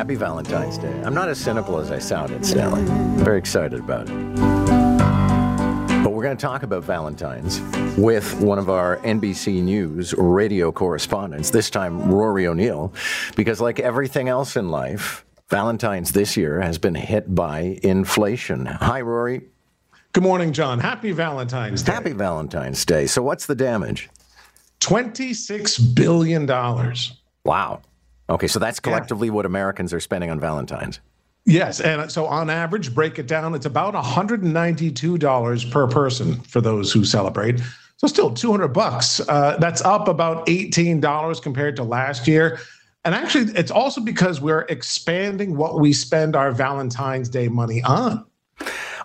Happy Valentine's Day. I'm not as cynical as I sounded, Stanley. I'm very excited about it. But we're going to talk about Valentine's with one of our NBC News radio correspondents, this time Rory O'Neill, because like everything else in life, Valentine's this year has been hit by inflation. Hi, Rory. Good morning, John. Happy Valentine's Day. Happy Valentine's Day. So, what's the damage? $26 billion. Wow. Okay, so that's collectively yeah. what Americans are spending on Valentine's. Yes, and so on average, break it down, it's about $192 per person for those who celebrate. So still 200 bucks. Uh, that's up about $18 compared to last year. And actually, it's also because we're expanding what we spend our Valentine's Day money on.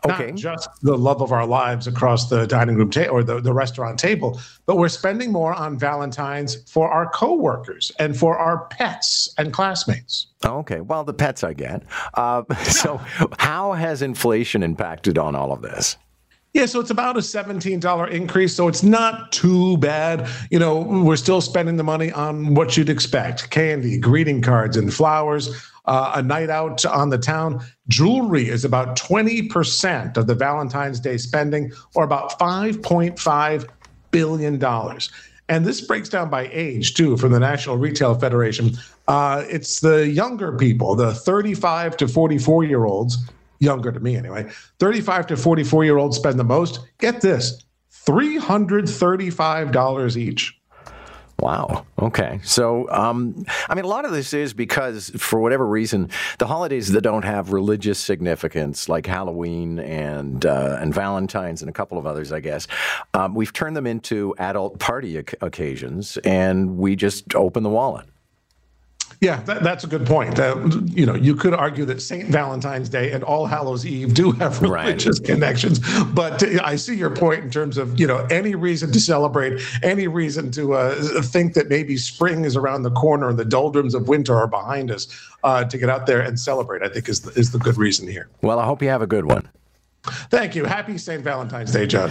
Okay. Not just the love of our lives across the dining room table or the, the restaurant table, but we're spending more on Valentine's for our coworkers and for our pets and classmates. Okay. Well, the pets I get. Uh, so, how has inflation impacted on all of this? Yeah, so it's about a $17 increase. So it's not too bad. You know, we're still spending the money on what you'd expect candy, greeting cards, and flowers uh, a night out on the town. Jewelry is about 20% of the Valentine's Day spending, or about $5.5 billion. And this breaks down by age, too, from the National Retail Federation. Uh, it's the younger people, the 35 to 44 year olds, younger to me anyway, 35 to 44 year olds spend the most. Get this $335 each. Wow. Okay. So, um, I mean, a lot of this is because, for whatever reason, the holidays that don't have religious significance, like Halloween and uh, and Valentine's and a couple of others, I guess, um, we've turned them into adult party occasions, and we just open the wallet. Yeah, that, that's a good point. Uh, you know, you could argue that St. Valentine's Day and All Hallows Eve do have religious right. connections, but uh, I see your point in terms of you know any reason to celebrate, any reason to uh, think that maybe spring is around the corner and the doldrums of winter are behind us uh, to get out there and celebrate. I think is the, is the good reason here. Well, I hope you have a good one. Thank you. Happy St. Valentine's Day, John.